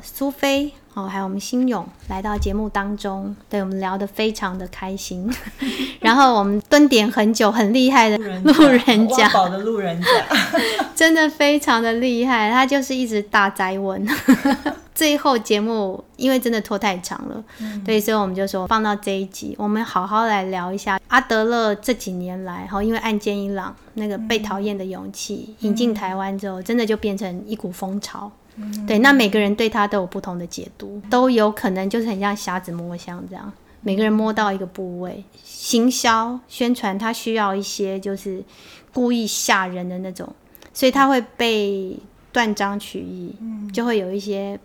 了苏菲哦，还有我们新勇来到节目当中，对我们聊得非常的开心。然后我们蹲点很久，很厉害的路人甲，挖宝的路人甲，真的非常的厉害。他就是一直大宅文。最后节目因为真的拖太长了，嗯、对，所以我们就说放到这一集，我们好好来聊一下阿德勒这几年来，哈，因为岸见一朗那个被讨厌的勇气、嗯、引进台湾之后，真的就变成一股风潮。嗯、对，那每个人对他都有不同的解读，都有可能就是很像瞎子摸象这样，每个人摸到一个部位，行销宣传他需要一些就是故意吓人的那种，所以他会被断章取义，嗯、就会有一些。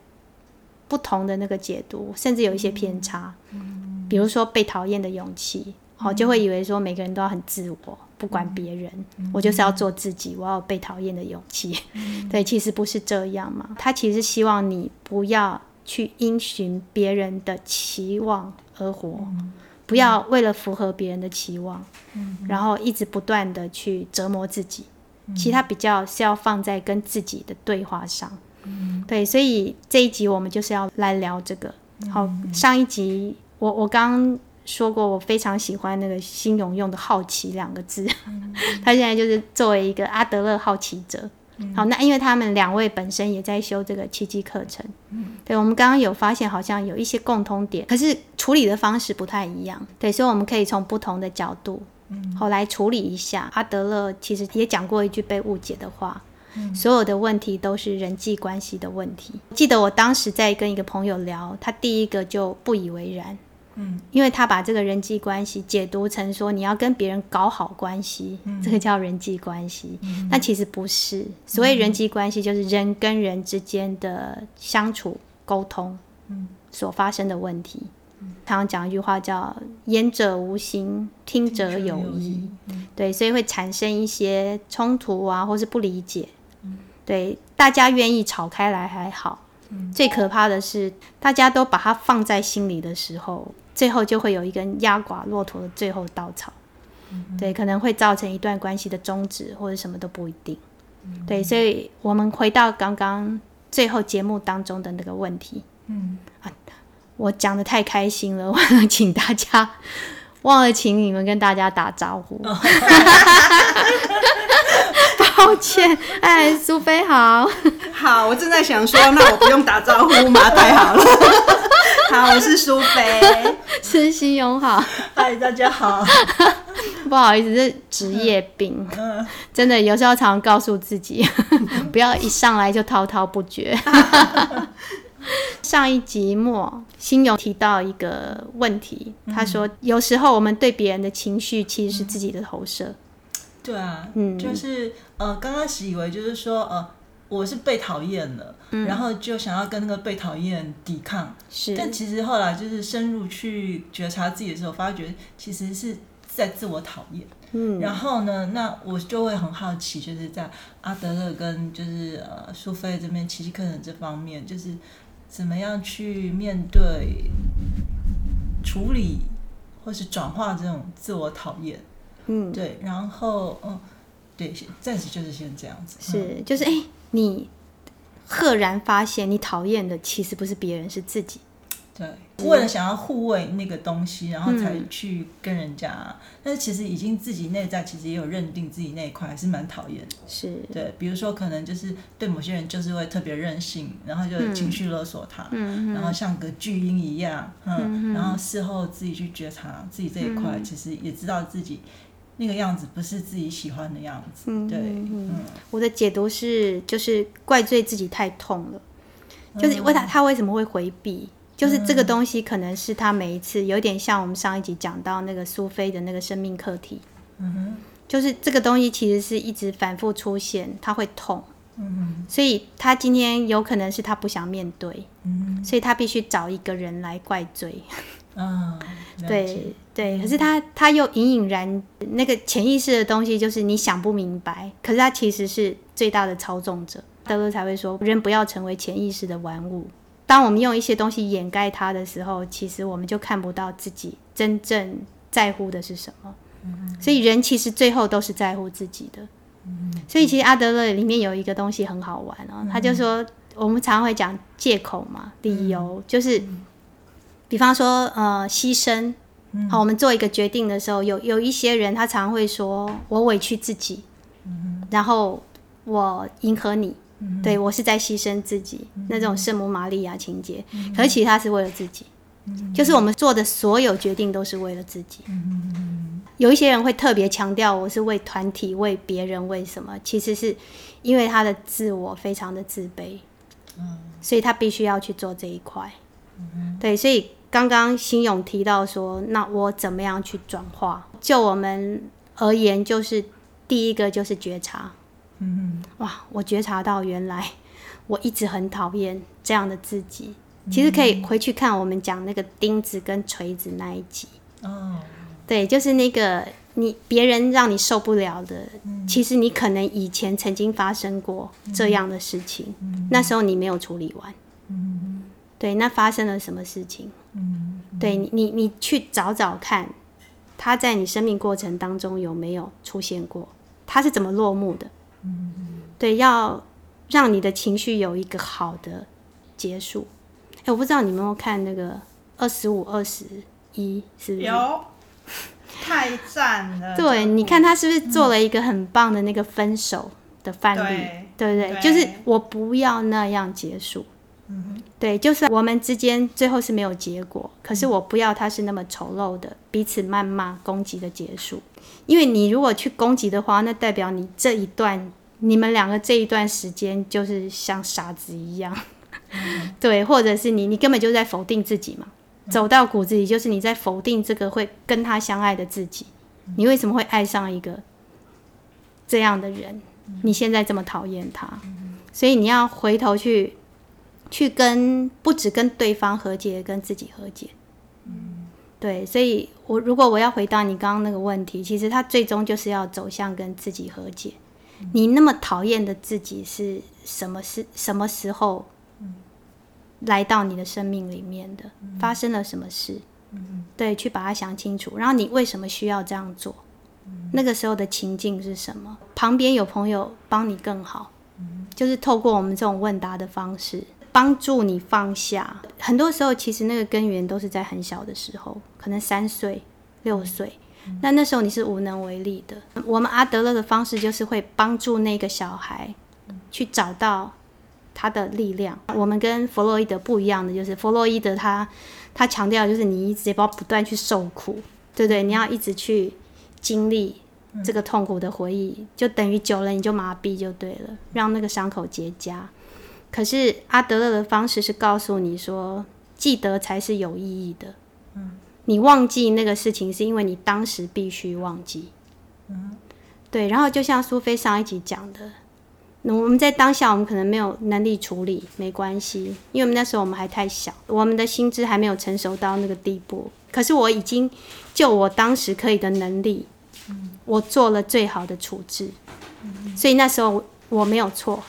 不同的那个解读，甚至有一些偏差。嗯、比如说被讨厌的勇气，好、嗯，就会以为说每个人都要很自我，不管别人，嗯、我就是要做自己，我要有被讨厌的勇气。嗯、对，其实不是这样嘛。他其实希望你不要去因循别人的期望而活，嗯、不要为了符合别人的期望，嗯、然后一直不断的去折磨自己。嗯、其实他比较是要放在跟自己的对话上。嗯，对，所以这一集我们就是要来聊这个。好，上一集我我刚说过，我非常喜欢那个新勇用的“好奇”两个字。嗯、他现在就是作为一个阿德勒好奇者。嗯、好，那因为他们两位本身也在修这个奇迹课程。嗯，对，我们刚刚有发现好像有一些共通点，可是处理的方式不太一样。对，所以我们可以从不同的角度，嗯，好来处理一下。阿德勒其实也讲过一句被误解的话。所有的问题都是人际关系的问题。记得我当时在跟一个朋友聊，他第一个就不以为然，嗯，因为他把这个人际关系解读成说你要跟别人搞好关系，嗯，这个叫人际关系。嗯，但其实不是，所谓人际关系就是人跟人之间的相处沟通，嗯，所发生的问题。常常讲一句话叫“言者无心，听者有意”，对，所以会产生一些冲突啊，或是不理解。对，大家愿意吵开来还好，嗯、最可怕的是大家都把它放在心里的时候，最后就会有一根压垮骆驼的最后稻草。嗯、对，可能会造成一段关系的终止，或者什么都不一定。嗯、对，所以我们回到刚刚最后节目当中的那个问题。嗯，啊，我讲的太开心了，忘了请大家，忘了请你们跟大家打招呼。哦 抱歉，哎，苏菲好，好，我正在想说，那我不用打招呼吗？太好了，好，我是苏菲，是新勇好，嗨，大家好，不好意思，是职业病，嗯，真的有时候常常告诉自己，不要一上来就滔滔不绝。上一集末，新勇提到一个问题，他说，有时候我们对别人的情绪其实是自己的投射。对啊，嗯，就是呃，刚开始以为就是说呃，我是被讨厌了，嗯，然后就想要跟那个被讨厌抵抗，是，但其实后来就是深入去觉察自己的时候，发觉其实是在自我讨厌，嗯，然后呢，那我就会很好奇，就是在阿德勒跟就是呃苏菲这边奇迹课程这方面，就是怎么样去面对、处理或是转化这种自我讨厌。嗯，对，然后嗯，对，暂时就是先这样子。是，就是哎，你赫然发现，你讨厌的其实不是别人，是自己。对，为了想要护卫那个东西，然后才去跟人家，嗯、但是其实已经自己内在其实也有认定自己那一块还是蛮讨厌的。是，对，比如说可能就是对某些人就是会特别任性，然后就情绪勒索他，嗯、然后像个巨婴一样，嗯，嗯然后事后自己去觉察自己这一块，嗯、其实也知道自己。那个样子不是自己喜欢的样子，嗯、对，嗯，我的解读是，就是怪罪自己太痛了，嗯、就是为他他为什么会回避？就是这个东西可能是他每一次有点像我们上一集讲到那个苏菲的那个生命课题，嗯哼，就是这个东西其实是一直反复出现，他会痛，嗯，所以他今天有可能是他不想面对，嗯，所以他必须找一个人来怪罪。嗯，对对，可是他他又隐隐然那个潜意识的东西，就是你想不明白，可是他其实是最大的操纵者。德勒才会说，人不要成为潜意识的玩物。当我们用一些东西掩盖它的时候，其实我们就看不到自己真正在乎的是什么。所以人其实最后都是在乎自己的。所以其实阿德勒里面有一个东西很好玩哦，他就说。我们常常会讲借口嘛，理由、嗯、就是，比方说呃牺牲，好，我们做一个决定的时候，有有一些人他常常会说，我委屈自己，然后我迎合你，对我是在牺牲自己，那种圣母玛利亚情节，可是其实他是为了自己，就是我们做的所有决定都是为了自己。有一些人会特别强调我是为团体、为别人，为什么？其实是因为他的自我非常的自卑，所以他必须要去做这一块。对，所以刚刚新勇提到说，那我怎么样去转化？就我们而言，就是第一个就是觉察。哇，我觉察到原来我一直很讨厌这样的自己。其实可以回去看我们讲那个钉子跟锤子那一集。哦对，就是那个你别人让你受不了的，嗯、其实你可能以前曾经发生过这样的事情，嗯、那时候你没有处理完。嗯、对，那发生了什么事情？嗯、对你，你你去找找看，他在你生命过程当中有没有出现过？他是怎么落幕的？嗯、对，要让你的情绪有一个好的结束。哎，我不知道你们有没有看那个二十五二十一，是不是？有。太赞了！对，你看他是不是做了一个很棒的那个分手的范例？嗯、对不对，对？就是我不要那样结束。嗯哼，对，就是我们之间最后是没有结果，可是我不要他是那么丑陋的彼此谩骂、攻击的结束。因为你如果去攻击的话，那代表你这一段你们两个这一段时间就是像傻子一样。嗯、对，或者是你你根本就在否定自己嘛。走到骨子里，就是你在否定这个会跟他相爱的自己。你为什么会爱上一个这样的人？你现在这么讨厌他，所以你要回头去，去跟不只跟对方和解，跟自己和解。对，所以我如果我要回答你刚刚那个问题，其实他最终就是要走向跟自己和解。你那么讨厌的自己是什么时什么时候？来到你的生命里面的，发生了什么事？对，去把它想清楚。然后你为什么需要这样做？那个时候的情境是什么？旁边有朋友帮你更好，就是透过我们这种问答的方式，帮助你放下。很多时候，其实那个根源都是在很小的时候，可能三岁、六岁。那那时候你是无能为力的。我们阿德勒的方式就是会帮助那个小孩去找到。他的力量，我们跟弗洛伊德不一样的就是，弗洛伊德他他强调就是你一直要不断去受苦，对不对？你要一直去经历这个痛苦的回忆，就等于久了你就麻痹就对了，让那个伤口结痂。可是阿德勒的方式是告诉你说，记得才是有意义的。你忘记那个事情是因为你当时必须忘记。嗯对。然后就像苏菲上一集讲的。我们在当下，我们可能没有能力处理，没关系，因为我们那时候我们还太小，我们的心智还没有成熟到那个地步。可是我已经就我当时可以的能力，我做了最好的处置，所以那时候我没有错。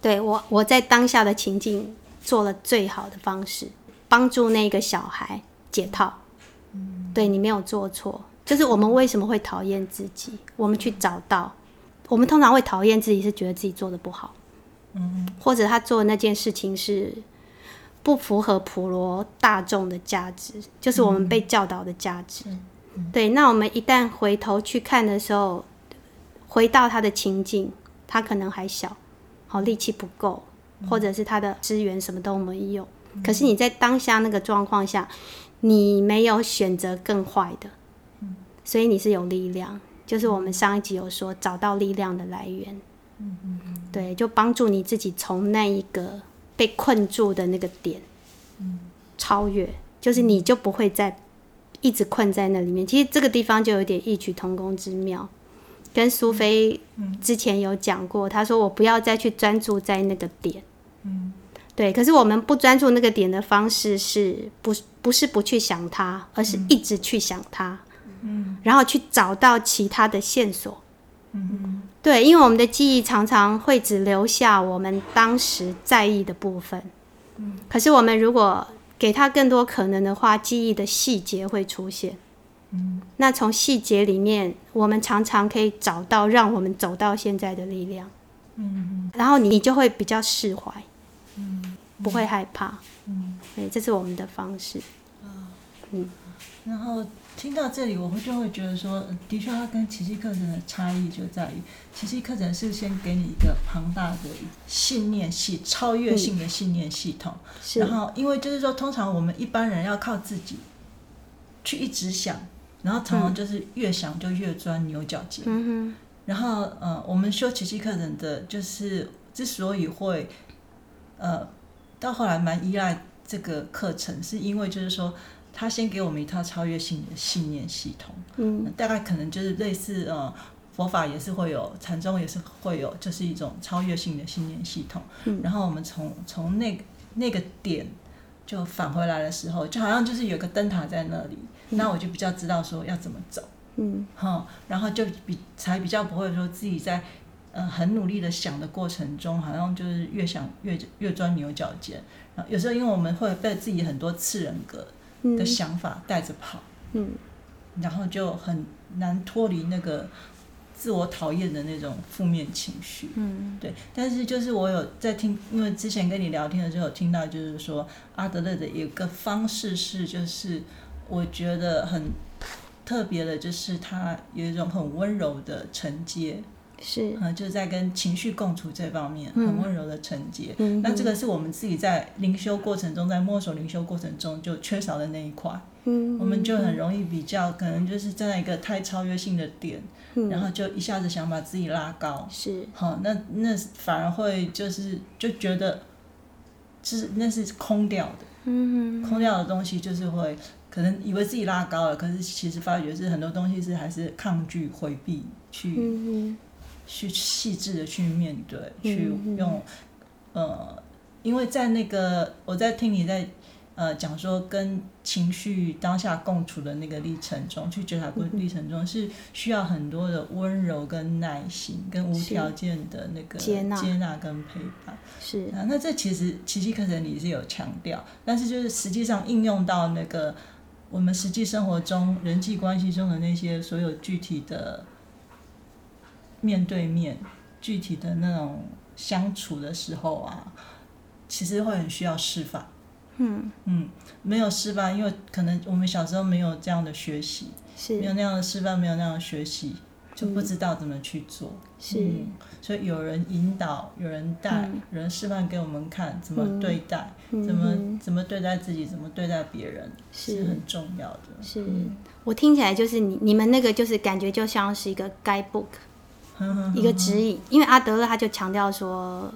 对，我我在当下的情境做了最好的方式，帮助那个小孩解套。对，你没有做错，就是我们为什么会讨厌自己，我们去找到。我们通常会讨厌自己，是觉得自己做的不好，嗯，或者他做的那件事情是不符合普罗大众的价值，就是我们被教导的价值。对，那我们一旦回头去看的时候，回到他的情境，他可能还小，好，力气不够，或者是他的资源什么都没有。可是你在当下那个状况下，你没有选择更坏的，所以你是有力量。就是我们上一集有说，找到力量的来源，嗯嗯嗯，对，就帮助你自己从那一个被困住的那个点，嗯，超越，就是你就不会再一直困在那里面。其实这个地方就有点异曲同工之妙，跟苏菲之前有讲过，她说我不要再去专注在那个点，嗯，对。可是我们不专注那个点的方式是不不是不去想它，而是一直去想它。嗯，然后去找到其他的线索。嗯，对，因为我们的记忆常常会只留下我们当时在意的部分。嗯，可是我们如果给他更多可能的话，记忆的细节会出现。嗯，那从细节里面，我们常常可以找到让我们走到现在的力量。嗯，然后你就会比较释怀。嗯不会害怕。嗯，对，这是我们的方式。嗯，嗯，然后。听到这里，我会就会觉得说，的确，它跟奇迹课程的差异就在于，奇迹课程是先给你一个庞大的信念系、超越性的信念系统。嗯、然后，因为就是说，通常我们一般人要靠自己去一直想，然后常常就是越想就越钻牛角尖。然后，呃，我们修奇迹课程的，就是之所以会，呃，到后来蛮依赖这个课程，是因为就是说。他先给我们一套超越性的信念系统，嗯，大概可能就是类似呃，佛法也是会有，禅宗也是会有，就是一种超越性的信念系统。嗯，然后我们从从那个那个点就返回来的时候，就好像就是有个灯塔在那里，嗯，那我就比较知道说要怎么走，嗯，哈，然后就比才比较不会说自己在呃很努力的想的过程中，好像就是越想越越钻牛角尖。然后有时候因为我们会被自己很多次人格。的想法带着跑，嗯，然后就很难脱离那个自我讨厌的那种负面情绪，嗯，对。但是就是我有在听，因为之前跟你聊天的时候有听到，就是说阿德勒的一个方式是，就是我觉得很特别的，就是他有一种很温柔的承接。是，嗯，就是在跟情绪共处这方面，很温柔的承接。嗯，那这个是我们自己在灵修过程中，在摸索灵修过程中就缺少的那一块。嗯，我们就很容易比较，可能就是站在一个太超越性的点，嗯，然后就一下子想把自己拉高。是，好，那那反而会就是就觉得，是那是空掉的。嗯，空掉的东西就是会可能以为自己拉高了，可是其实发觉是很多东西是还是抗拒回避去。嗯去细致的去面对，去用，呃，因为在那个我在听你在呃讲说跟情绪当下共处的那个历程中，去觉察过历程中是需要很多的温柔跟耐心，跟无条件的那个接纳接纳跟陪伴。是啊，那这其实奇迹课程里是有强调，但是就是实际上应用到那个我们实际生活中人际关系中的那些所有具体的。面对面具体的那种相处的时候啊，其实会很需要示范。嗯嗯，没有示范，因为可能我们小时候没有这样的学习，是没有那样的示范，没有那样的学习，就不知道怎么去做。是、嗯，所以有人引导，有人带，嗯、有人示范给我们看怎么对待，嗯、怎么怎么对待自己，怎么对待别人，是，是很重要的。是、嗯、我听起来就是你你们那个就是感觉就像是一个 guidebook。一个指引，因为阿德勒他就强调说，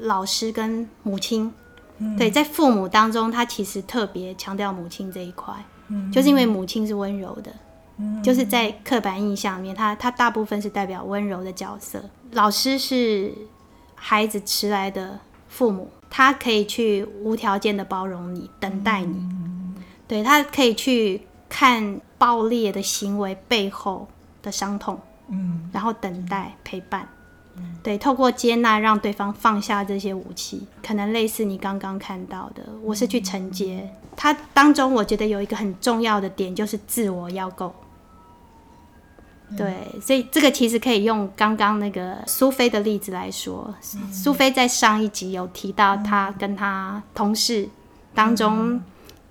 老师跟母亲，嗯、对，在父母当中，他其实特别强调母亲这一块，嗯、就是因为母亲是温柔的，嗯、就是在刻板印象里面，他他大部分是代表温柔的角色。老师是孩子迟来的父母，他可以去无条件的包容你，等待你，嗯、对，他可以去看爆裂的行为背后的伤痛。嗯，然后等待陪伴，嗯，对，透过接纳让对方放下这些武器，可能类似你刚刚看到的，我是去承接。它当中我觉得有一个很重要的点，就是自我要够。对，所以这个其实可以用刚刚那个苏菲的例子来说。苏菲在上一集有提到，她跟她同事当中，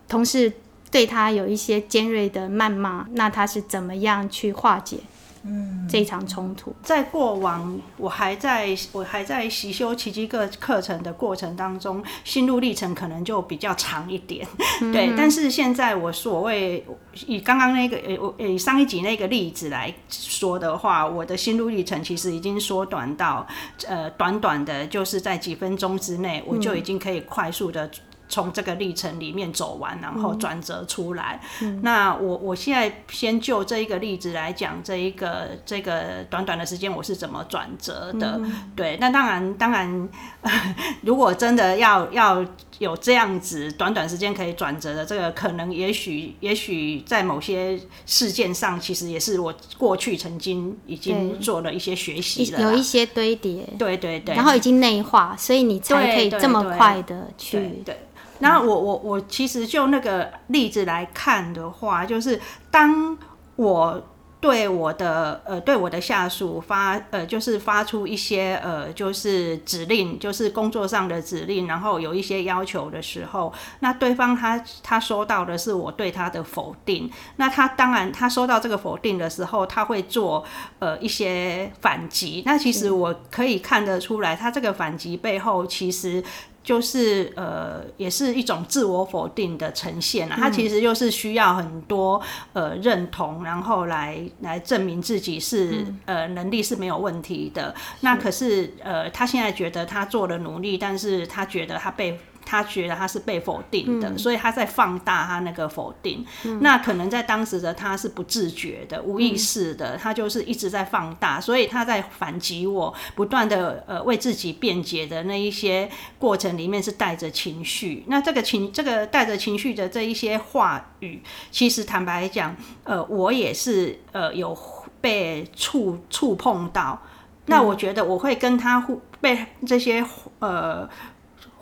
同事对她有一些尖锐的谩骂，那她是怎么样去化解？嗯，这一场冲突，在过往我还在我还在习修奇迹课课程的过程当中，心路历程可能就比较长一点，嗯、对。但是现在我所谓以刚刚那个呃我以上一集那个例子来说的话，我的心路历程其实已经缩短到呃短短的，就是在几分钟之内，我就已经可以快速的。从这个历程里面走完，然后转折出来。嗯、那我我现在先就这一个例子来讲，这一个这个短短的时间我是怎么转折的？嗯、对，那当然当然，如果真的要要有这样子短短时间可以转折的，这个可能也许也许在某些事件上，其实也是我过去曾经已经做了一些学习了，有一些堆叠，对对对，然后已经内化，所以你才可以这么快的去对。对对。那我我我其实就那个例子来看的话，就是当我对我的呃对我的下属发呃就是发出一些呃就是指令，就是工作上的指令，然后有一些要求的时候，那对方他他收到的是我对他的否定，那他当然他收到这个否定的时候，他会做呃一些反击。那其实我可以看得出来，他这个反击背后其实。就是呃，也是一种自我否定的呈现啊。他其实就是需要很多呃认同，然后来来证明自己是呃能力是没有问题的。那可是呃，他现在觉得他做了努力，但是他觉得他被。他觉得他是被否定的，嗯、所以他在放大他那个否定。嗯、那可能在当时的他是不自觉的、无意识的，嗯、他就是一直在放大，所以他在反击我，不断的呃为自己辩解的那一些过程里面是带着情绪。那这个情，这个带着情绪的这一些话语，其实坦白讲，呃，我也是呃有被触触碰到。那我觉得我会跟他互被这些呃。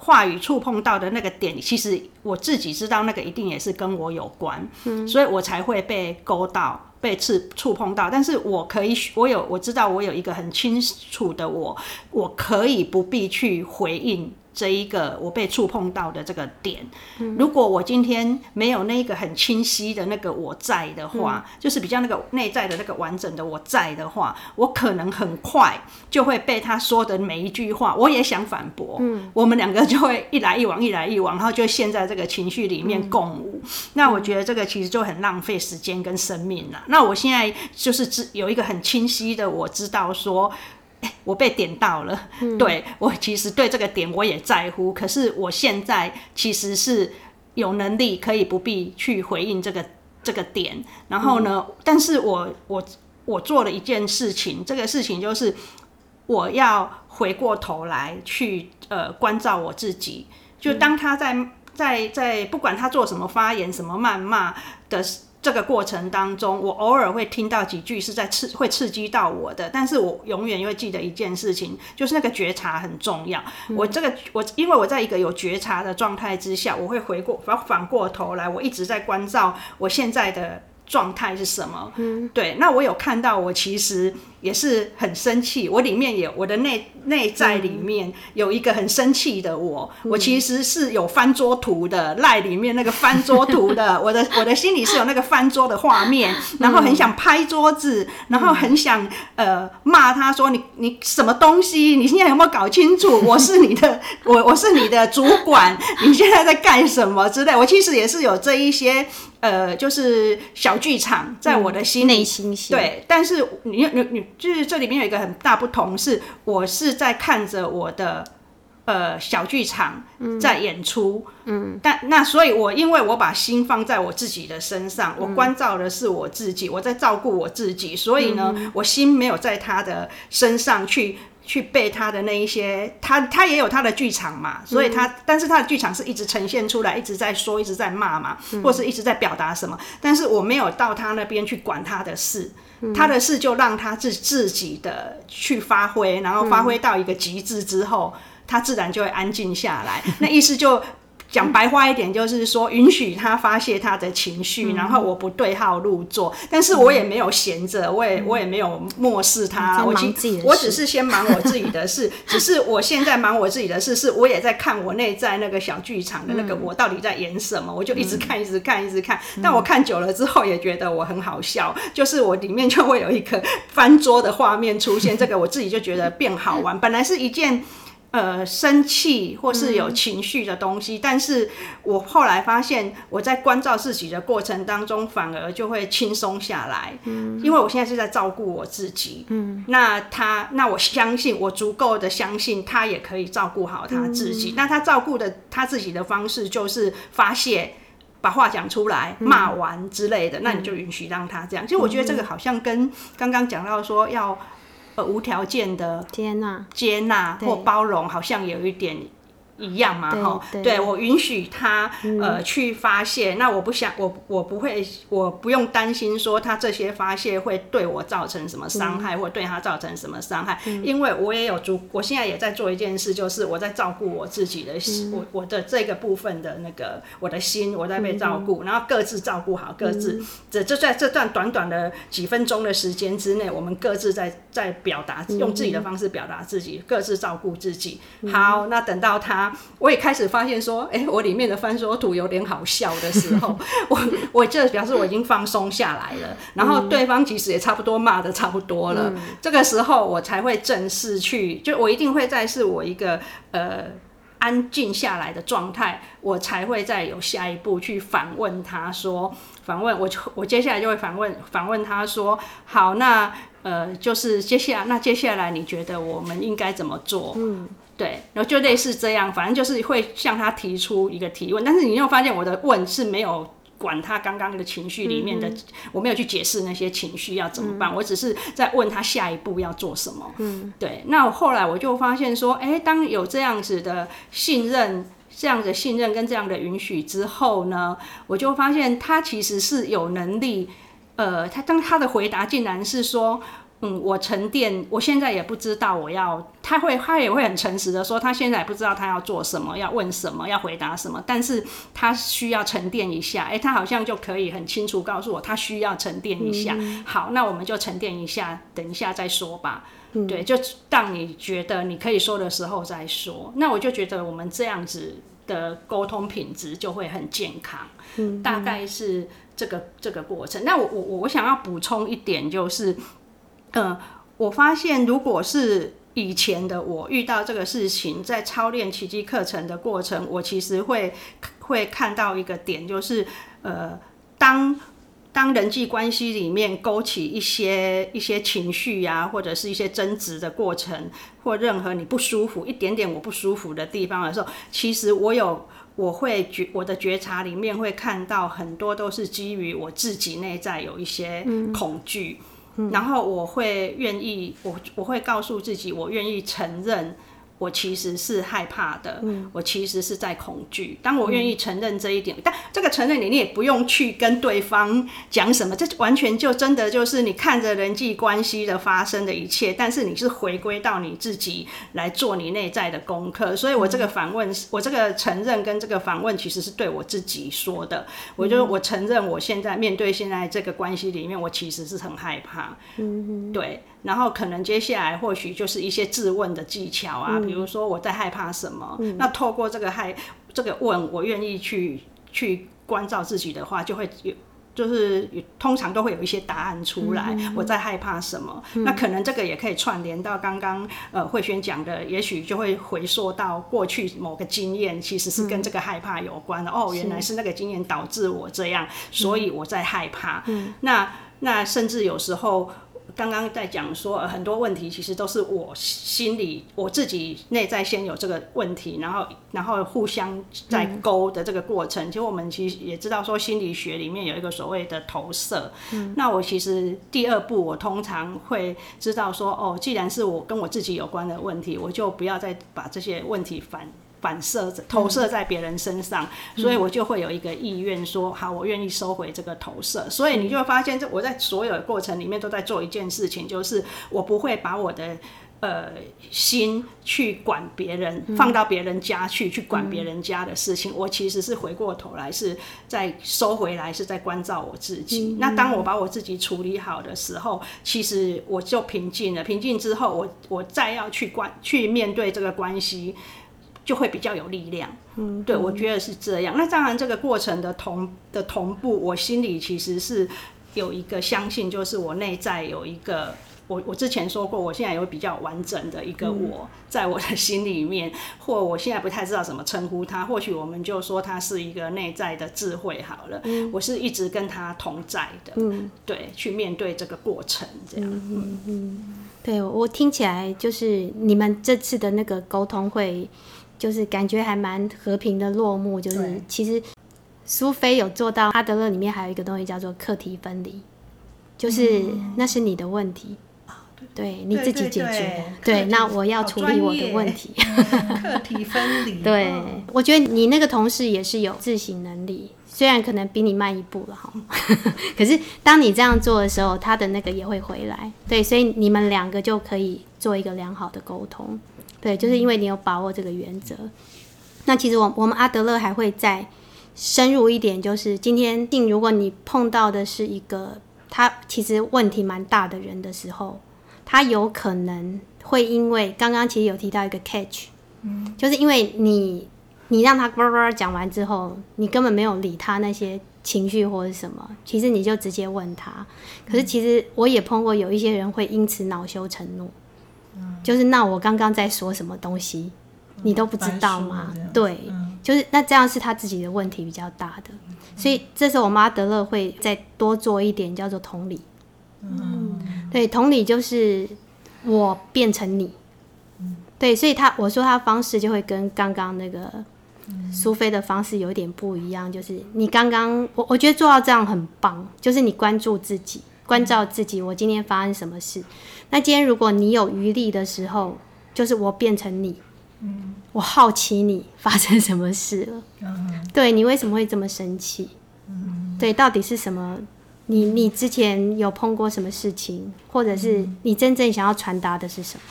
话语触碰到的那个点，其实我自己知道，那个一定也是跟我有关，嗯，所以我才会被勾到，被刺触碰到。但是我可以，我有我知道，我有一个很清楚的我，我可以不必去回应。这一个我被触碰到的这个点，如果我今天没有那个很清晰的那个我在的话，就是比较那个内在的那个完整的我在的话，我可能很快就会被他说的每一句话，我也想反驳，嗯，我们两个就会一来一往，一来一往，然后就陷在这个情绪里面共舞。那我觉得这个其实就很浪费时间跟生命了。那我现在就是知有一个很清晰的，我知道说。我被点到了，嗯、对，我其实对这个点我也在乎，可是我现在其实是有能力可以不必去回应这个这个点，然后呢，嗯、但是我我我做了一件事情，这个事情就是我要回过头来去呃关照我自己，就当他在在在不管他做什么发言、什么谩骂的。这个过程当中，我偶尔会听到几句是在刺，会刺激到我的，但是我永远会记得一件事情，就是那个觉察很重要。嗯、我这个我，因为我在一个有觉察的状态之下，我会回过，反反过头来，我一直在关照我现在的状态是什么。嗯，对。那我有看到，我其实。也是很生气，我里面有我的内内在里面有一个很生气的我，嗯、我其实是有翻桌图的，赖里面那个翻桌图的，我的我的心里是有那个翻桌的画面，然后很想拍桌子，然后很想呃骂他说，你你什么东西，你现在有没有搞清楚？我是你的我我是你的主管，你现在在干什么之类？我其实也是有这一些呃，就是小剧场在我的心内心戏，对，但是你你你。就是这里面有一个很大不同，是我是在看着我的呃小剧场在演出，嗯，但那所以，我因为我把心放在我自己的身上，我关照的是我自己，我在照顾我自己，所以呢，我心没有在他的身上去去背他的那一些，他他也有他的剧场嘛，所以他但是他的剧场是一直呈现出来，一直在说，一直在骂嘛，或是一直在表达什么，但是我没有到他那边去管他的事。他的事就让他自自己的去发挥，然后发挥到一个极致之后，他自然就会安静下来。那意思就。讲白话一点，就是说允许他发泄他的情绪，嗯、然后我不对号入座，但是我也没有闲着，我也我也没有漠视他。我只是先忙我自己的事，只是我现在忙我自己的事，是我也在看我内在那个小剧场的那个我到底在演什么，我就一直看，一直看，一直看。但我看久了之后，也觉得我很好笑，就是我里面就会有一个翻桌的画面出现，这个我自己就觉得变好玩。本来是一件。呃，生气或是有情绪的东西，嗯、但是我后来发现，我在关照自己的过程当中，反而就会轻松下来。嗯，因为我现在是在照顾我自己。嗯，那他，那我相信，我足够的相信他也可以照顾好他自己。嗯、那他照顾的他自己的方式就是发泄，把话讲出来，骂完之类的。嗯、那你就允许让他这样。其实我觉得这个好像跟刚刚讲到说要。呃，无条件的接纳、接纳或包容，好像有一点一样嘛，哈，对，我允许他呃去发泄，那我不想我我不会我不用担心说他这些发泄会对我造成什么伤害，或对他造成什么伤害，因为我也有足，我现在也在做一件事，就是我在照顾我自己的我我的这个部分的那个我的心，我在被照顾，然后各自照顾好各自，这就在这段短短的几分钟的时间之内，我们各自在在表达，用自己的方式表达自己，各自照顾自己。好，那等到他。我也开始发现说，哎、欸，我里面的翻说图有点好笑的时候，我我就表示我已经放松下来了，然后对方其实也差不多骂的差不多了，嗯、这个时候我才会正式去，就我一定会再是我一个呃安静下来的状态，我才会再有下一步去反问他说，反问我我接下来就会反问反问他说，好，那呃就是接下来那接下来你觉得我们应该怎么做？嗯。对，然后就类似这样，反正就是会向他提出一个提问，但是你又发现我的问是没有管他刚刚那个情绪里面的，嗯、我没有去解释那些情绪要怎么办，嗯、我只是在问他下一步要做什么。嗯，对。那我后来我就发现说，哎，当有这样子的信任、这样的信任跟这样的允许之后呢，我就发现他其实是有能力，呃，他当他的回答竟然是说。嗯，我沉淀，我现在也不知道我要，他会，他也会很诚实的说，他现在也不知道他要做什么，要问什么，要回答什么，但是他需要沉淀一下，诶、欸，他好像就可以很清楚告诉我，他需要沉淀一下。嗯、好，那我们就沉淀一下，等一下再说吧。嗯、对，就当你觉得你可以说的时候再说。那我就觉得我们这样子的沟通品质就会很健康。嗯，大概是这个这个过程。那我我我想要补充一点就是。嗯，我发现如果是以前的我遇到这个事情，在操练奇迹课程的过程，我其实会会看到一个点，就是呃，当当人际关系里面勾起一些一些情绪呀、啊，或者是一些争执的过程，或任何你不舒服一点点我不舒服的地方的时候，其实我有我会觉我的觉察里面会看到很多都是基于我自己内在有一些恐惧。嗯然后我会愿意，我我会告诉自己，我愿意承认。我其实是害怕的，嗯、我其实是在恐惧。当我愿意承认这一点，嗯、但这个承认你，你也不用去跟对方讲什么，这完全就真的就是你看着人际关系的发生的一切，但是你是回归到你自己来做你内在的功课。所以我这个反问，嗯、我这个承认跟这个反问，其实是对我自己说的。我就我承认，我现在面对现在这个关系里面，我其实是很害怕。嗯哼，对。然后可能接下来或许就是一些质问的技巧啊，嗯、比如说我在害怕什么，嗯、那透过这个害这个问，我愿意去去关照自己的话，就会有就是通常都会有一些答案出来。嗯、我在害怕什么？嗯、那可能这个也可以串联到刚刚呃慧萱讲的，也许就会回溯到过去某个经验，其实是跟这个害怕有关的。嗯、哦，原来是那个经验导致我这样，所以我在害怕。嗯、那那甚至有时候。刚刚在讲说，呃，很多问题其实都是我心里我自己内在先有这个问题，然后然后互相在勾的这个过程。嗯、其实我们其实也知道说，心理学里面有一个所谓的投射。嗯、那我其实第二步，我通常会知道说，哦，既然是我跟我自己有关的问题，我就不要再把这些问题反。反射投射在别人身上，嗯、所以我就会有一个意愿说，好，我愿意收回这个投射。所以你就会发现，这我在所有的过程里面都在做一件事情，就是我不会把我的呃心去管别人，嗯、放到别人家去去管别人家的事情。嗯、我其实是回过头来是在收回来，是在关照我自己。嗯、那当我把我自己处理好的时候，其实我就平静了。平静之后，我我再要去关去面对这个关系。就会比较有力量，嗯，对，我觉得是这样。那当然，这个过程的同的同步，我心里其实是有一个相信，就是我内在有一个，我我之前说过，我现在有比较完整的一个我在我的心里面，嗯、或我现在不太知道怎么称呼它，或许我们就说它是一个内在的智慧好了。嗯，我是一直跟他同在的，嗯，对，去面对这个过程，这样，嗯嗯，对我听起来就是你们这次的那个沟通会。就是感觉还蛮和平的落幕，就是其实苏菲有做到。阿德勒里面还有一个东西叫做课题分离，就是那是你的问题，对，你自己解决。对，那我要处理我的问题。课题分离。对，我觉得你那个同事也是有自省能力，虽然可能比你慢一步了哈，可是当你这样做的时候，他的那个也会回来。对，所以你们两个就可以做一个良好的沟通。对，就是因为你有把握这个原则。那其实我我们阿德勒还会再深入一点，就是今天定，如果你碰到的是一个他其实问题蛮大的人的时候，他有可能会因为刚刚其实有提到一个 catch，嗯，就是因为你你让他叭叭讲完之后，你根本没有理他那些情绪或者什么，其实你就直接问他。可是其实我也碰过有一些人会因此恼羞成怒，嗯，就是那我刚刚在说什么东西。你都不知道吗？对，嗯、就是那这样是他自己的问题比较大的，嗯、所以这时候我们阿德勒会再多做一点，叫做同理。嗯，对，同理就是我变成你。嗯、对，所以他我说他方式就会跟刚刚那个苏菲的方式有点不一样，就是你刚刚我我觉得做到这样很棒，就是你关注自己，关照自己，我今天发生什么事。那今天如果你有余力的时候，就是我变成你。嗯，我好奇你发生什么事了？嗯、对，你为什么会这么生气？嗯、对，到底是什么？你你之前有碰过什么事情，或者是你真正想要传达的是什么？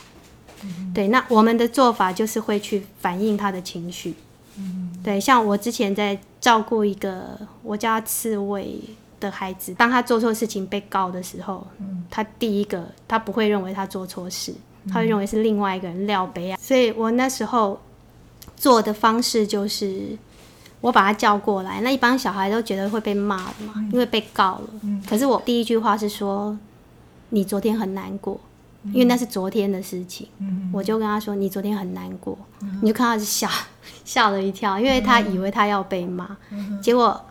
嗯、对，那我们的做法就是会去反映他的情绪。嗯、对，像我之前在照顾一个我叫他刺猬的孩子，当他做错事情被告的时候，嗯、他第一个他不会认为他做错事。他会认为是另外一个人廖杯啊，所以我那时候做的方式就是我把他叫过来。那一般小孩都觉得会被骂的嘛，因为被告了。可是我第一句话是说：“你昨天很难过，因为那是昨天的事情。”我就跟他说：“你昨天很难过。”你就看他是吓 吓了一跳，因为他以为他要被骂，结果。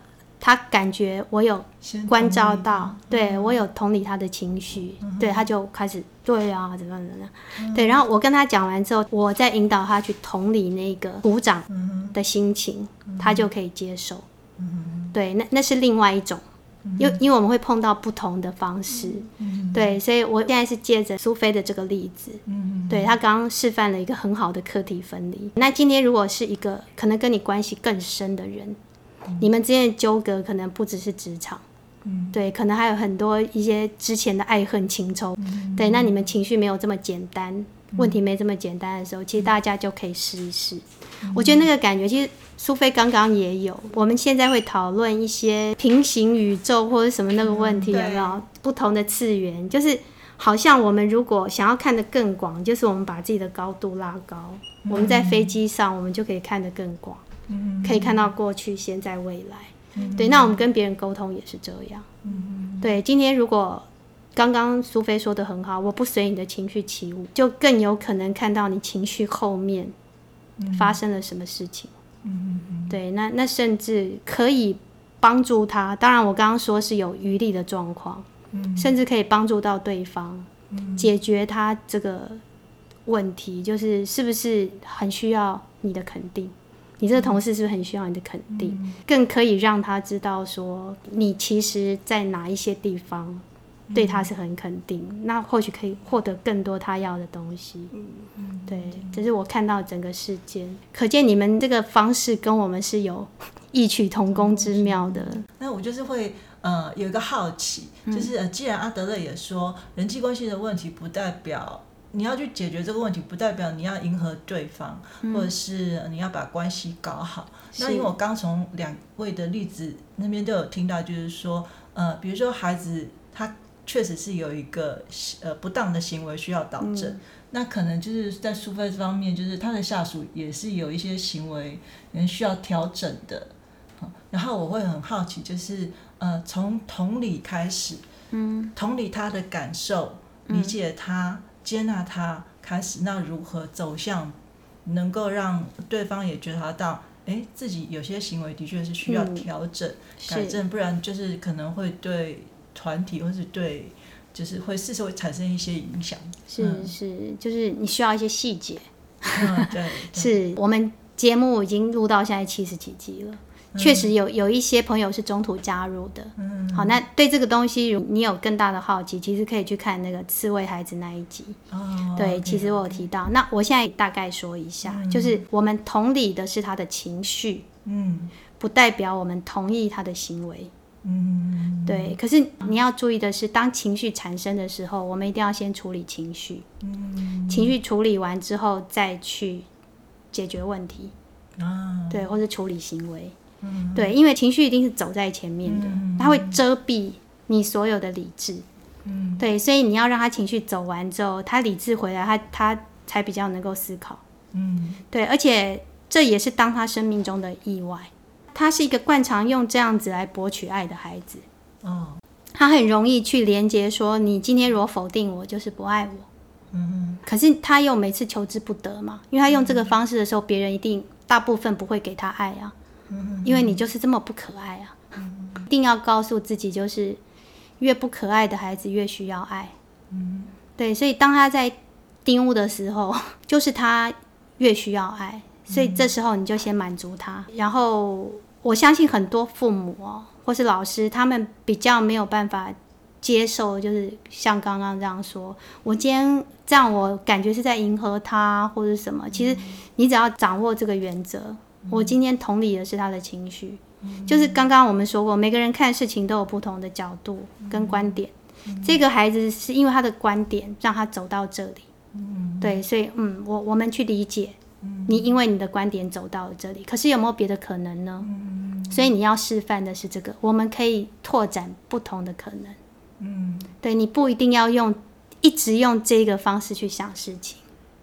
他感觉我有关照到，对，我有同理他的情绪，嗯、对，他就开始对啊，怎么怎么样，嗯、对。然后我跟他讲完之后，我再引导他去同理那个鼓掌的心情，嗯、他就可以接受。嗯、对，那那是另外一种，因因为我们会碰到不同的方式，嗯、对，所以我现在是借着苏菲的这个例子，嗯、对，他刚刚示范了一个很好的课题分离。那今天如果是一个可能跟你关系更深的人。你们之间的纠葛可能不只是职场，嗯，对，可能还有很多一些之前的爱恨情仇，嗯、对，那你们情绪没有这么简单，嗯、问题没这么简单的时候，其实大家就可以试一试。嗯、我觉得那个感觉，其实苏菲刚刚也有。我们现在会讨论一些平行宇宙或者什么那个问题，有没有不同的次元？就是好像我们如果想要看得更广，就是我们把自己的高度拉高，嗯、我们在飞机上，我们就可以看得更广。可以看到过去、现在、未来。嗯、对，那我们跟别人沟通也是这样。嗯、对，今天如果刚刚苏菲说的很好，我不随你的情绪起舞，就更有可能看到你情绪后面发生了什么事情。嗯、对，那那甚至可以帮助他。当然，我刚刚说是有余力的状况，嗯、甚至可以帮助到对方解决他这个问题，就是是不是很需要你的肯定。你这个同事是不是很需要你的肯定？嗯、更可以让他知道说，你其实在哪一些地方对他是很肯定，嗯、那或许可以获得更多他要的东西。嗯、对，这是我看到整个事件，可见你们这个方式跟我们是有异曲同工之妙的。那我就是会呃有一个好奇，就是呃既然阿德勒也说人际关系的问题不代表。你要去解决这个问题，不代表你要迎合对方，嗯、或者是你要把关系搞好。那因为我刚从两位的例子那边都有听到，就是说，呃，比如说孩子他确实是有一个呃不当的行为需要导正，嗯、那可能就是在苏菲这方面，就是他的下属也是有一些行为能需要调整的。然后我会很好奇，就是呃从同理开始，嗯，同理他的感受，理解他。嗯接纳他开始，那如何走向能够让对方也觉察到，哎，自己有些行为的确是需要调整、嗯、改正，不然就是可能会对团体或是对，就是会事实会产生一些影响。是、嗯、是，就是你需要一些细节。嗯，对，对 是我们节目已经录到现在七十几集了。确实有有一些朋友是中途加入的。嗯，好，那对这个东西，如你有更大的好奇，其实可以去看那个刺猬孩子那一集。哦，对，其实我有提到。那我现在大概说一下，就是我们同理的是他的情绪，嗯，不代表我们同意他的行为。嗯，对。可是你要注意的是，当情绪产生的时候，我们一定要先处理情绪。嗯，情绪处理完之后，再去解决问题。啊，对，或是处理行为。嗯，对，因为情绪一定是走在前面的，嗯、它会遮蔽你所有的理智。嗯，对，所以你要让他情绪走完之后，他理智回来，他他才比较能够思考。嗯，对，而且这也是当他生命中的意外。他是一个惯常用这样子来博取爱的孩子。哦，他很容易去连接说，你今天如果否定我，就是不爱我。嗯，可是他又每次求之不得嘛，因为他用这个方式的时候，别人一定大部分不会给他爱啊。因为你就是这么不可爱啊！一定要告诉自己，就是越不可爱的孩子越需要爱。对，所以当他在丁屋的时候，就是他越需要爱。所以这时候你就先满足他。然后我相信很多父母哦，或是老师，他们比较没有办法接受，就是像刚刚这样说，我今天这样，我感觉是在迎合他，或者什么。其实你只要掌握这个原则。我今天同理的是他的情绪，嗯、就是刚刚我们说过，每个人看事情都有不同的角度跟观点。嗯、这个孩子是因为他的观点让他走到这里，嗯、对，所以嗯，我我们去理解你，因为你的观点走到了这里。可是有没有别的可能呢？嗯、所以你要示范的是这个，我们可以拓展不同的可能。嗯，对，你不一定要用一直用这个方式去想事情。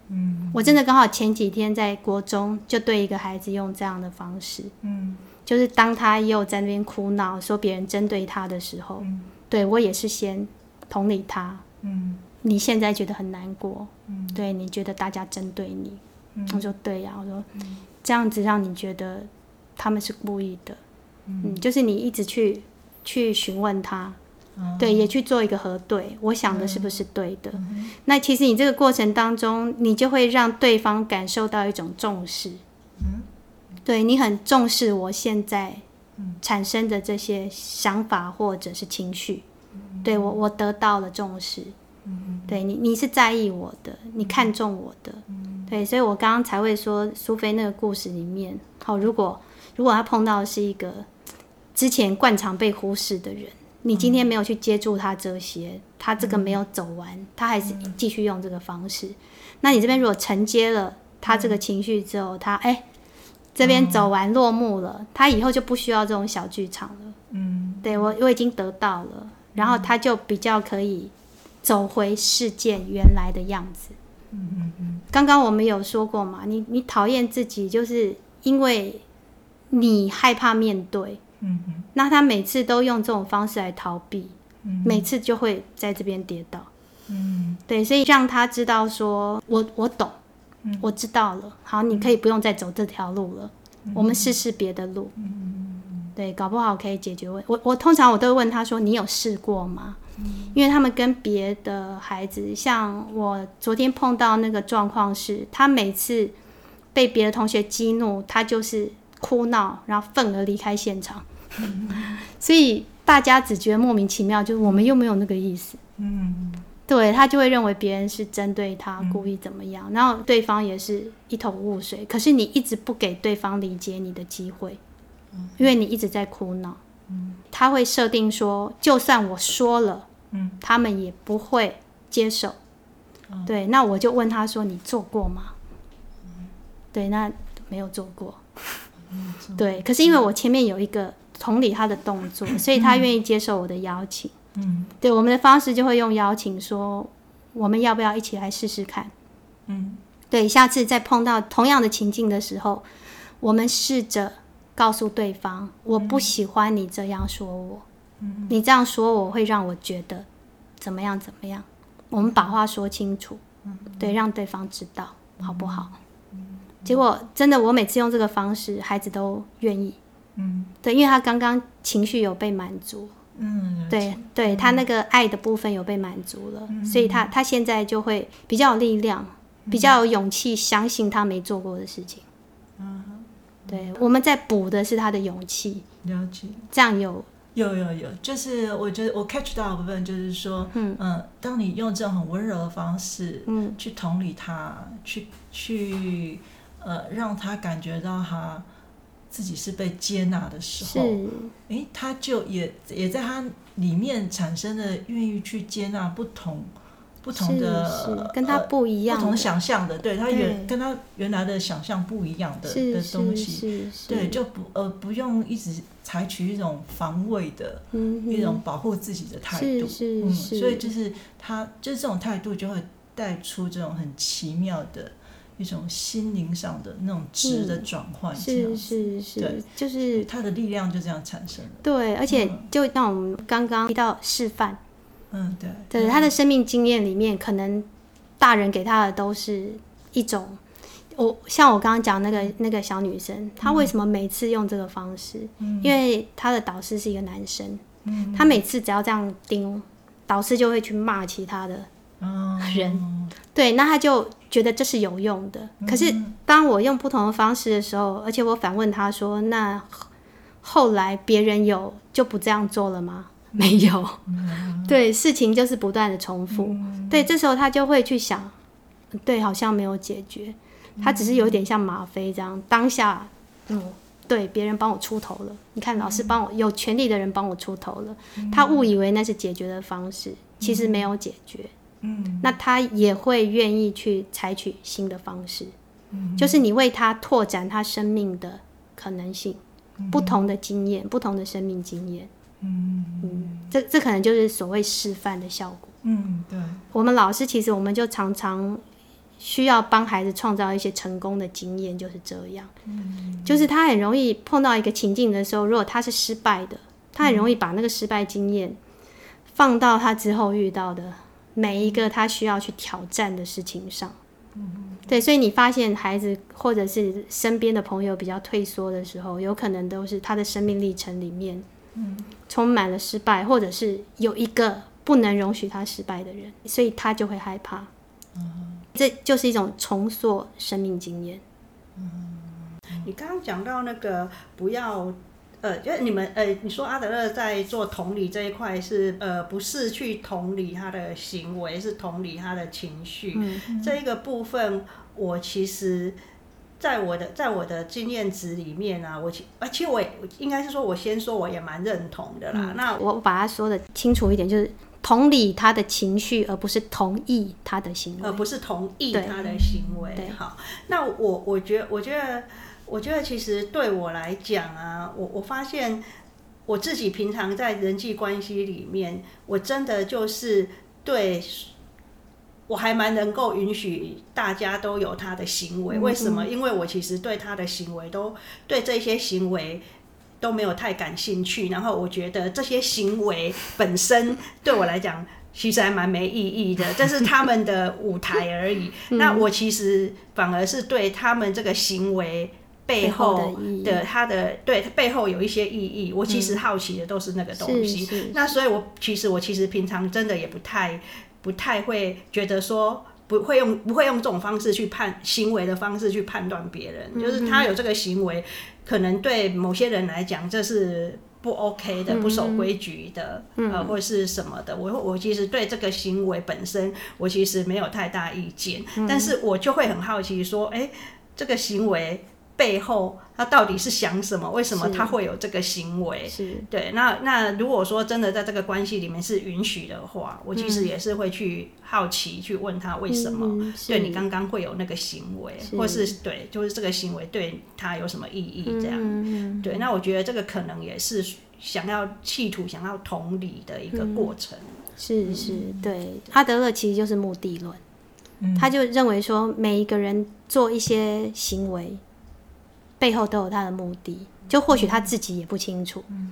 嗯，我真的刚好前几天在国中就对一个孩子用这样的方式，嗯，就是当他又在那边哭闹说别人针对他的时候，嗯，对我也是先同理他，嗯，你现在觉得很难过，嗯，对，你觉得大家针对你，嗯，我说对呀，我说这样子让你觉得他们是故意的，嗯，就是你一直去去询问他。对，也去做一个核对，我想的是不是对的？嗯、那其实你这个过程当中，你就会让对方感受到一种重视。嗯，对，你很重视我现在产生的这些想法或者是情绪。嗯、对我，我得到了重视。嗯、对你，你是在意我的，你看重我的。嗯、对，所以我刚刚才会说苏菲那个故事里面，好，如果如果他碰到的是一个之前惯常被忽视的人。你今天没有去接住他这些，他这个没有走完，他还是继续用这个方式。那你这边如果承接了他这个情绪之后，他哎、欸，这边走完落幕了，他以后就不需要这种小剧场了。嗯，对，我我已经得到了，然后他就比较可以走回事件原来的样子。嗯嗯嗯。刚刚我们有说过嘛，你你讨厌自己，就是因为你害怕面对。嗯哼，那他每次都用这种方式来逃避，嗯、每次就会在这边跌倒。嗯，对，所以让他知道说，我我懂，嗯、我知道了。好，你可以不用再走这条路了，嗯、我们试试别的路。嗯对，搞不好可以解决问题。我我通常我都会问他说，你有试过吗？嗯、因为他们跟别的孩子，像我昨天碰到那个状况是，他每次被别的同学激怒，他就是。哭闹，然后愤而离开现场，所以大家只觉得莫名其妙，就是我们又没有那个意思。嗯，对，他就会认为别人是针对他，故意怎么样，然后对方也是一头雾水。可是你一直不给对方理解你的机会，因为你一直在哭闹。嗯他会设定说，就算我说了，嗯他们也不会接受。对，那我就问他说：“你做过吗？”对，那没有做过。对，可是因为我前面有一个同理他的动作，所以他愿意接受我的邀请。嗯，对，我们的方式就会用邀请说，我们要不要一起来试试看？嗯，对，下次再碰到同样的情境的时候，我们试着告诉对方，我不喜欢你这样说我，嗯，你这样说我会让我觉得怎么样怎么样？我们把话说清楚，对，让对方知道，好不好？结果真的，我每次用这个方式，孩子都愿意。嗯，对，因为他刚刚情绪有被满足。嗯，对对，他那个爱的部分有被满足了，嗯、所以他他现在就会比较有力量，比较有勇气，相信他没做过的事情。嗯，对，我们在补的是他的勇气。了解，这样有有有有，就是我觉得我 catch 到的部分就是说，嗯。嗯，当你用这种很温柔的方式，嗯，去同理他，去去呃，让他感觉到他自己是被接纳的时候，是，哎，他就也也在他里面产生了愿意去接纳不同。不同的跟他不一样、呃，不同想象的，对他原跟他原来的想象不一样的的东西，对，就不呃不用一直采取一种防卫的、嗯、一种保护自己的态度，嗯，所以就是他就是这种态度就会带出这种很奇妙的一种心灵上的那种质的转换，是是是，对，就是他的力量就这样产生了，对，而且就像我们刚刚提到示范。嗯，对，对，他的生命经验里面，可能大人给他的都是一种，我像我刚刚讲那个那个小女生，她为什么每次用这个方式？嗯，因为她的导师是一个男生，嗯，他每次只要这样盯，导师就会去骂其他的人，嗯，对，那他就觉得这是有用的。可是当我用不同的方式的时候，而且我反问他说：“那后来别人有就不这样做了吗？”没有，对，事情就是不断的重复，对，这时候他就会去想，对，好像没有解决，他只是有点像吗啡这样，当下，嗯，对，别人帮我出头了，你看老师帮我，有权利的人帮我出头了，他误以为那是解决的方式，其实没有解决，嗯，那他也会愿意去采取新的方式，就是你为他拓展他生命的可能性，不同的经验，不同的生命经验。嗯嗯，这这可能就是所谓示范的效果。嗯，对。我们老师其实我们就常常需要帮孩子创造一些成功的经验，就是这样。嗯，就是他很容易碰到一个情境的时候，如果他是失败的，他很容易把那个失败经验放到他之后遇到的每一个他需要去挑战的事情上。嗯，对。所以你发现孩子或者是身边的朋友比较退缩的时候，有可能都是他的生命历程里面。嗯，充满了失败，或者是有一个不能容许他失败的人，所以他就会害怕。嗯，这就是一种重塑生命经验。嗯，你刚刚讲到那个不要，呃，就是你们，呃，你说阿德勒在做同理这一块是，呃，不是去同理他的行为，是同理他的情绪。嗯，这一个部分，我其实。在我的在我的经验值里面啊，我其啊其实我也应该是说，我先说我也蛮认同的啦。嗯、那我把它说的清楚一点，就是同理他的情绪，而不是同意他的行为，而不是同意他的行为。对，好，那我我觉得我觉得我觉得其实对我来讲啊，我我发现我自己平常在人际关系里面，我真的就是对。我还蛮能够允许大家都有他的行为，为什么？因为我其实对他的行为都对这些行为都没有太感兴趣，然后我觉得这些行为本身对我来讲其实还蛮没意义的，这是他们的舞台而已。那我其实反而是对他们这个行为背后的他的对背后有一些意义，我其实好奇的都是那个东西。那所以我其实我其实平常真的也不太。不太会觉得说不会用不会用这种方式去判行为的方式去判断别人，嗯、就是他有这个行为，可能对某些人来讲这是不 OK 的，嗯、不守规矩的，嗯、呃，或者是什么的。我我其实对这个行为本身，我其实没有太大意见，嗯、但是我就会很好奇说，哎、欸，这个行为。背后他到底是想什么？为什么他会有这个行为？是对。那那如果说真的在这个关系里面是允许的话，我其实也是会去好奇去问他为什么？嗯、对你刚刚会有那个行为，是或是对，就是这个行为对他有什么意义？这样。嗯、对。那我觉得这个可能也是想要企图想要同理的一个过程。嗯、是是，对。阿德勒其实就是目的论，嗯、他就认为说每一个人做一些行为。背后都有他的目的，就或许他自己也不清楚，嗯、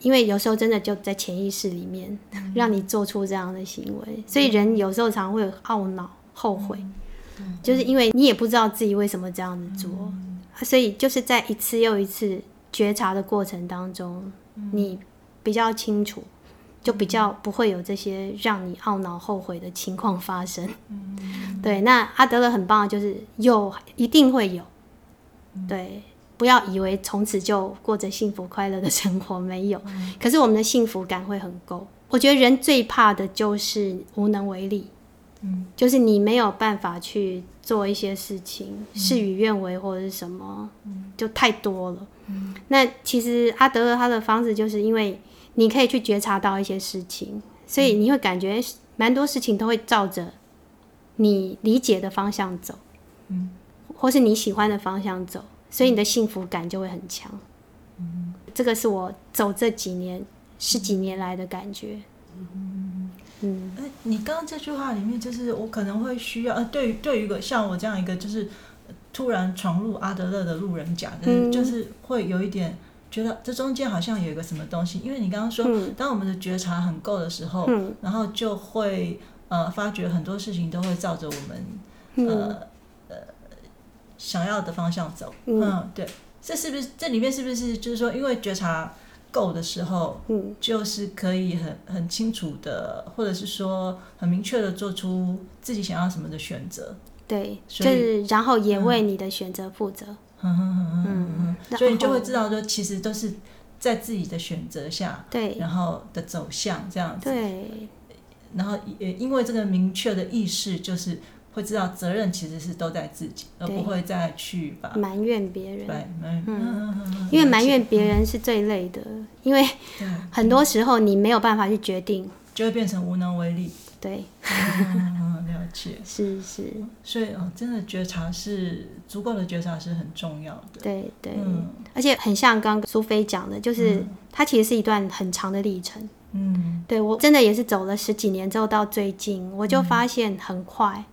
因为有时候真的就在潜意识里面、让你做出这样的行为，所以人有时候常会懊恼、后悔，就是因为你也不知道自己为什么这样子做，所以就是在一次又一次觉察的过程当中，你比较清楚，就比较不会有这些让你懊恼、后悔的情况发生。对，那阿德勒很棒的就是有，一定会有。对，不不要以为从此就过着幸福快乐的生活，没有。嗯、可是我们的幸福感会很够。我觉得人最怕的就是无能为力，嗯，就是你没有办法去做一些事情，嗯、事与愿违或者是什么，嗯、就太多了。嗯、那其实阿德勒他的方式，就是因为你可以去觉察到一些事情，所以你会感觉蛮多事情都会照着你理解的方向走，嗯，或是你喜欢的方向走，所以你的幸福感就会很强。嗯，这个是我走这几年十几年来的感觉。嗯嗯，哎，你刚刚这句话里面，就是我可能会需要，呃，对于对于一个像我这样一个，就是突然闯入阿德勒的路人甲，嗯，就是会有一点觉得这中间好像有一个什么东西，因为你刚刚说，嗯，当我们的觉察很够的时候，嗯，然后就会。呃，发觉很多事情都会照着我们、呃想要的方向走。嗯，嗯，对，这是不是这里面是不是就是说，因为觉察够的时候，嗯，就是可以很很清楚的，或者是说很明确的做出自己想要什么的选择。对，就是然后也为你的选择负责。嗯嗯嗯嗯，所以你就会知道说，其实都是在自己的选择下，对，然后的走向这样子。对。然后也因为这个明确的意识，就是会知道责任其实是都在自己，而不会再去把埋怨别人。对，嗯，因为埋怨别人是最累的，因为很多时候你没有办法去决定，就会变成无能为力。对，了解。是是，所以哦，真的觉察是足够的觉察是很重要的。对对，而且很像刚刚苏菲讲的，就是它其实是一段很长的历程。嗯，对，我真的也是走了十几年之后，到最近我就发现很快，嗯、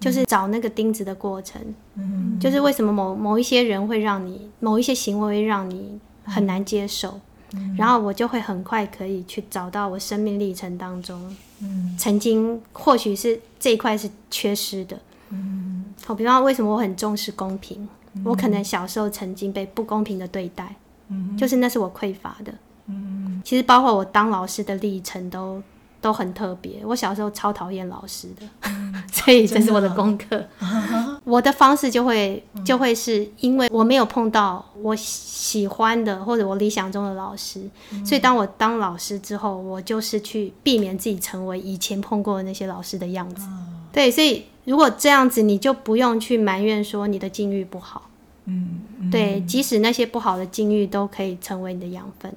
就是找那个钉子的过程。嗯，就是为什么某某一些人会让你，某一些行为会让你很难接受，嗯、然后我就会很快可以去找到我生命历程当中，嗯，曾经或许是这一块是缺失的。嗯，好，比方为什么我很重视公平，嗯、我可能小时候曾经被不公平的对待，嗯，就是那是我匮乏的。嗯，其实包括我当老师的历程都都很特别。我小时候超讨厌老师的，嗯、所以这是我的功课。的 我的方式就会就会是因为我没有碰到我喜欢的或者我理想中的老师，嗯、所以当我当老师之后，我就是去避免自己成为以前碰过的那些老师的样子。嗯、对，所以如果这样子，你就不用去埋怨说你的境遇不好。嗯，嗯对，即使那些不好的境遇都可以成为你的养分。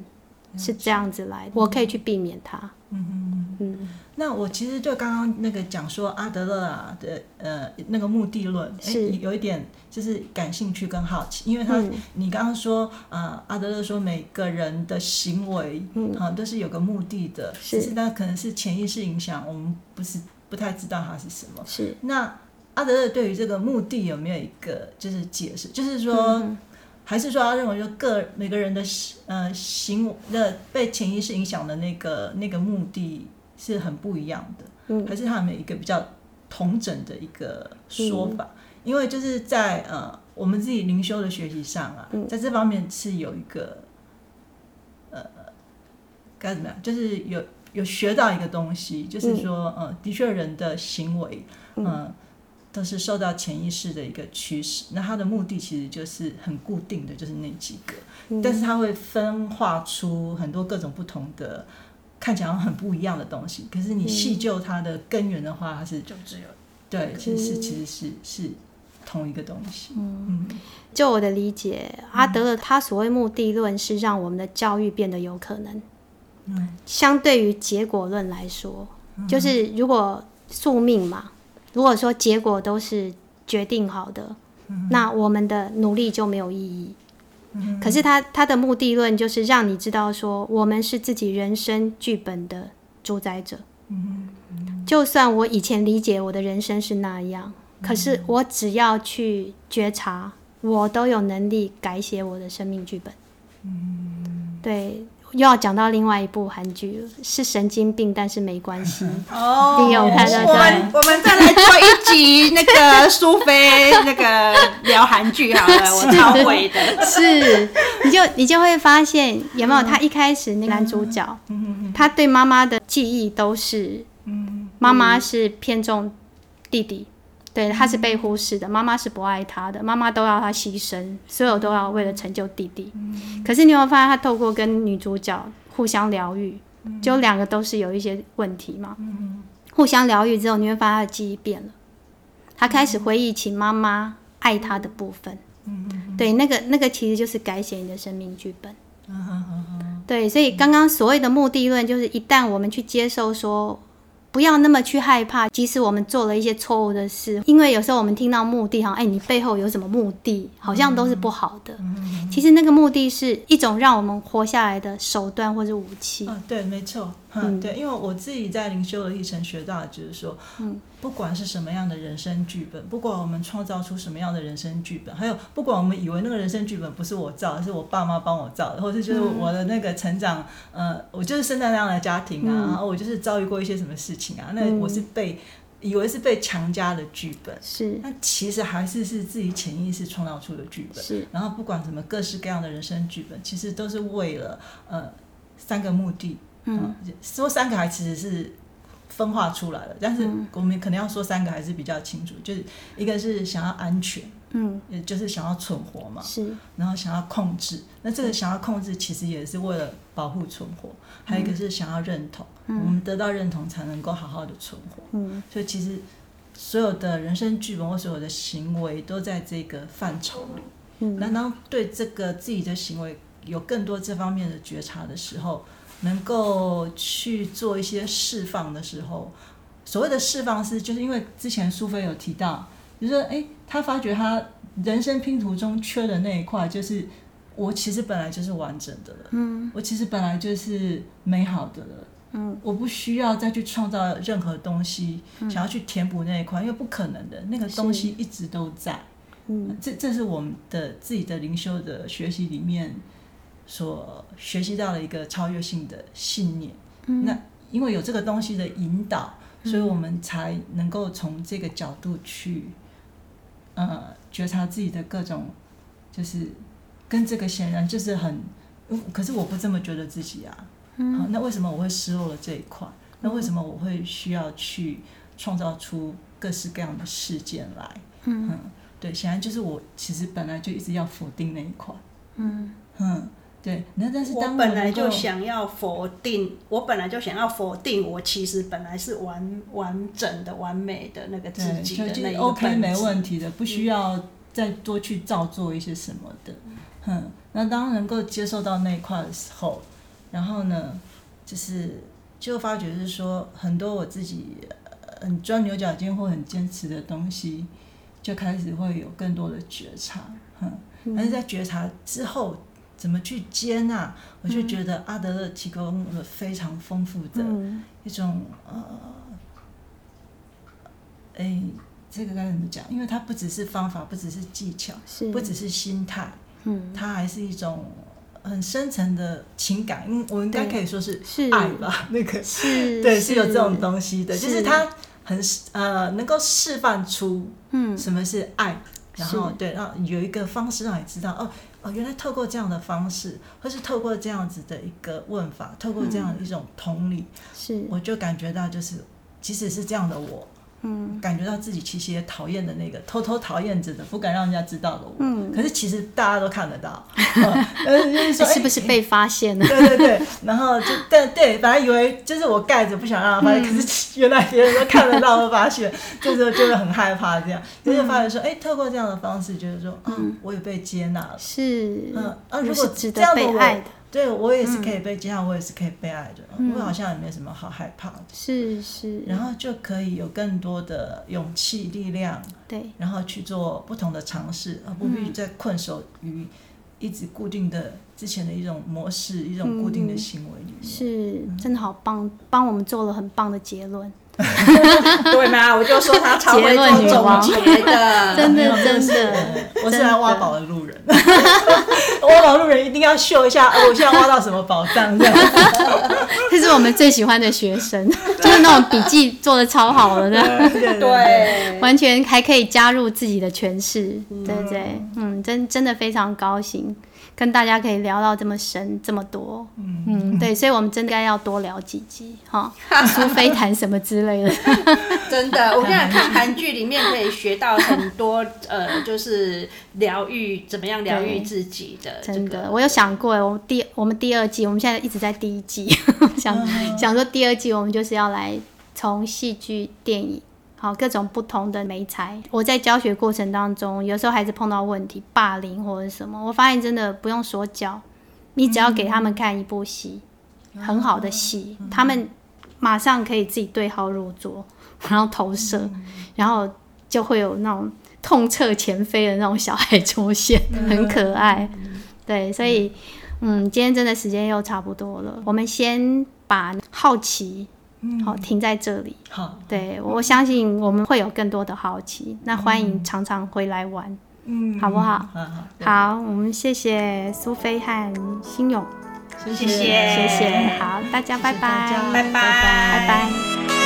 是这样子来的，我可以去避免它。嗯嗯嗯。那我其实就刚刚那个讲说阿德勒啊的呃那个目的论，是有一点就是感兴趣跟好奇，因为他、嗯、你刚刚说啊、呃、阿德勒说每个人的行为嗯啊都是有个目的的，是，是那可能是潜意识影响，我们不是不太知道它是什么。是。那阿德勒对于这个目的有没有一个就是解释？就是说。嗯还是说他认为说个每个人的呃行的被潜意识影响的那个那个目的是很不一样的，嗯，还是他们一个比较同整的一个说法？嗯、因为就是在呃我们自己灵修的学习上啊，嗯、在这方面是有一个呃该怎么样，就是有有学到一个东西，就是说呃的确人的行为嗯。呃都是受到潜意识的一个驱使，那它的目的其实就是很固定的，就是那几个，嗯、但是它会分化出很多各种不同的，看起来很不一样的东西。可是你细究它的根源的话，它是就只有对，其实是其实是是同一个东西。嗯，就我的理解，阿德勒他所谓目的论是让我们的教育变得有可能。嗯，相对于结果论来说，就是如果宿命嘛。如果说结果都是决定好的，那我们的努力就没有意义。可是他他的目的论就是让你知道说，我们是自己人生剧本的主宰者。嗯、就算我以前理解我的人生是那样，可是我只要去觉察，我都有能力改写我的生命剧本。嗯、对。又要讲到另外一部韩剧了，是神经病，但是没关系。哦，你有看到？我们我们再来做一集那个苏菲那个聊韩剧好了，我超会的。是，你就你就会发现有没有？他一开始那个男主角，他对妈妈的记忆都是，妈妈是偏重弟弟，对，他是被忽视的，妈妈是不爱他的，妈妈都要他牺牲，所有都要为了成就弟弟。嗯、可是你有没有发现，他透过跟女主角互相疗愈，嗯、就两个都是有一些问题嘛。嗯、互相疗愈之后，你会发现他的记忆变了，他开始回忆起妈妈爱他的部分。嗯、对，那个那个其实就是改写你的生命剧本。嗯、对，所以刚刚所谓的目的论，就是一旦我们去接受说。不要那么去害怕，即使我们做了一些错误的事，因为有时候我们听到目的哈，哎，你背后有什么目的，好像都是不好的。嗯、其实那个目的是一种让我们活下来的手段或者武器。嗯、对，没错。嗯，对，因为我自己在灵修的历程学到的就是说，嗯，不管是什么样的人生剧本，不管我们创造出什么样的人生剧本，还有不管我们以为那个人生剧本不是我造的，是我爸妈帮我造的，或者就是我的那个成长，嗯、呃，我就是生在那样的家庭啊，嗯、然后我就是遭遇过一些什么事情啊，那我是被、嗯、以为是被强加的剧本，是，那其实还是是自己潜意识创造出的剧本，是，然后不管什么各式各样的人生剧本，其实都是为了呃三个目的。嗯，说三个还其实是分化出来了，但是我们可能要说三个还是比较清楚，就是一个是想要安全，嗯，也就是想要存活嘛，是，然后想要控制，那这个想要控制其实也是为了保护存活，还有一个是想要认同，我们得到认同才能够好好的存活，嗯，所以其实所有的人生剧本或所有的行为都在这个范畴里，嗯，那当对这个自己的行为有更多这方面的觉察的时候。能够去做一些释放的时候，所谓的释放是，就是因为之前苏菲有提到，就是说，哎，他发觉他人生拼图中缺的那一块，就是我其实本来就是完整的了，嗯，我其实本来就是美好的了，嗯，我不需要再去创造任何东西，嗯，想要去填补那一块，因为不可能的，那个东西一直都在，嗯，这这是我们的自己的灵修的学习里面。所学习到了一个超越性的信念，嗯、那因为有这个东西的引导，所以我们才能够从这个角度去，呃，觉察自己的各种，就是跟这个显然就是很，可是我不这么觉得自己啊，嗯、好，那为什么我会失落了这一块？那为什么我会需要去创造出各式各样的事件来？嗯，嗯，对，显然就是我其实本来就一直要否定那一块，嗯。嗯。对，那但是当我本来就想要否定，我本来就想要否定，我其实本来是完完整的、完美的那个自己的那一个 OK 没问题的，不需要再多去造作一些什么的。哼、嗯，那当能够接受到那一块的时候，然后呢，就是就发觉是说，很多我自己很钻牛角尖或很坚持的东西，就开始会有更多的觉察。哼，但是在觉察之后。怎么去接纳？我就觉得阿德勒提供了非常丰富的一种、嗯、呃，哎，这个该怎么讲？因为它不只是方法，不只是技巧，不只是心态，嗯，它还是一种很深层的情感。嗯，我应该可以说是爱吧？那个是 对，是有这种东西的，是就是它很呃，能够示范出嗯，什么是爱，嗯、然后对，让有一个方式让你知道哦。哦，原来透过这样的方式，或是透过这样子的一个问法，透过这样一种同理，嗯、是，我就感觉到，就是即使是这样的我。嗯，感觉到自己其实也讨厌的那个偷偷讨厌着的，不敢让人家知道的我。嗯，可是其实大家都看得到。嗯，就是说，是不是被发现了？对对对。然后就但对，本来以为就是我盖着不想让他发现，可是原来别人都看得到，都发现，这时候就会很害怕。这样，就是发现说，哎，透过这样的方式，就是说，嗯，我也被接纳了。是。嗯啊，如果这样的我。对，我也是可以被接纳，嗯、我也是可以被爱的，嗯、我好像也没什么好害怕的。是是，然后就可以有更多的勇气、力量，对，然后去做不同的尝试，而不必再困守于一直固定的之前的一种模式、一种固定的行为里面。嗯、是，真的好棒，帮我们做了很棒的结论。对吗？我就说他超会做总结的，真的真的，我是来挖宝的路人，挖宝路人一定要秀一下，我现在挖到什么宝藏？这样。这是我们最喜欢的学生，就是那种笔记做的超好的，对，完全还可以加入自己的诠释，对对，嗯，真真的非常高兴。跟大家可以聊到这么深这么多。嗯嗯，对，所以我们真的该要多聊几集哈，苏菲谈什么之类的。真的，我现在看韩剧里面可以学到很多，呃，就是疗愈怎么样疗愈自己的。真的，我有想过，我们第我们第二季，我们现在一直在第一季，想、嗯、想说第二季我们就是要来从戏剧、电影。好，各种不同的媒材。我在教学过程当中，有时候孩子碰到问题，霸凌或者什么，我发现真的不用说教，你只要给他们看一部戏，嗯、很好的戏，嗯、他们马上可以自己对号入座，然后投射，嗯、然后就会有那种痛彻前非的那种小孩出现，嗯、很可爱。嗯、对，所以，嗯，今天真的时间又差不多了，我们先把好奇。好，停在这里。好，对，我相信我们会有更多的好奇，那欢迎常常回来玩，嗯，好不好？嗯好，我们谢谢苏菲和新勇，谢谢，谢谢，好，大家。拜拜，拜拜，拜拜。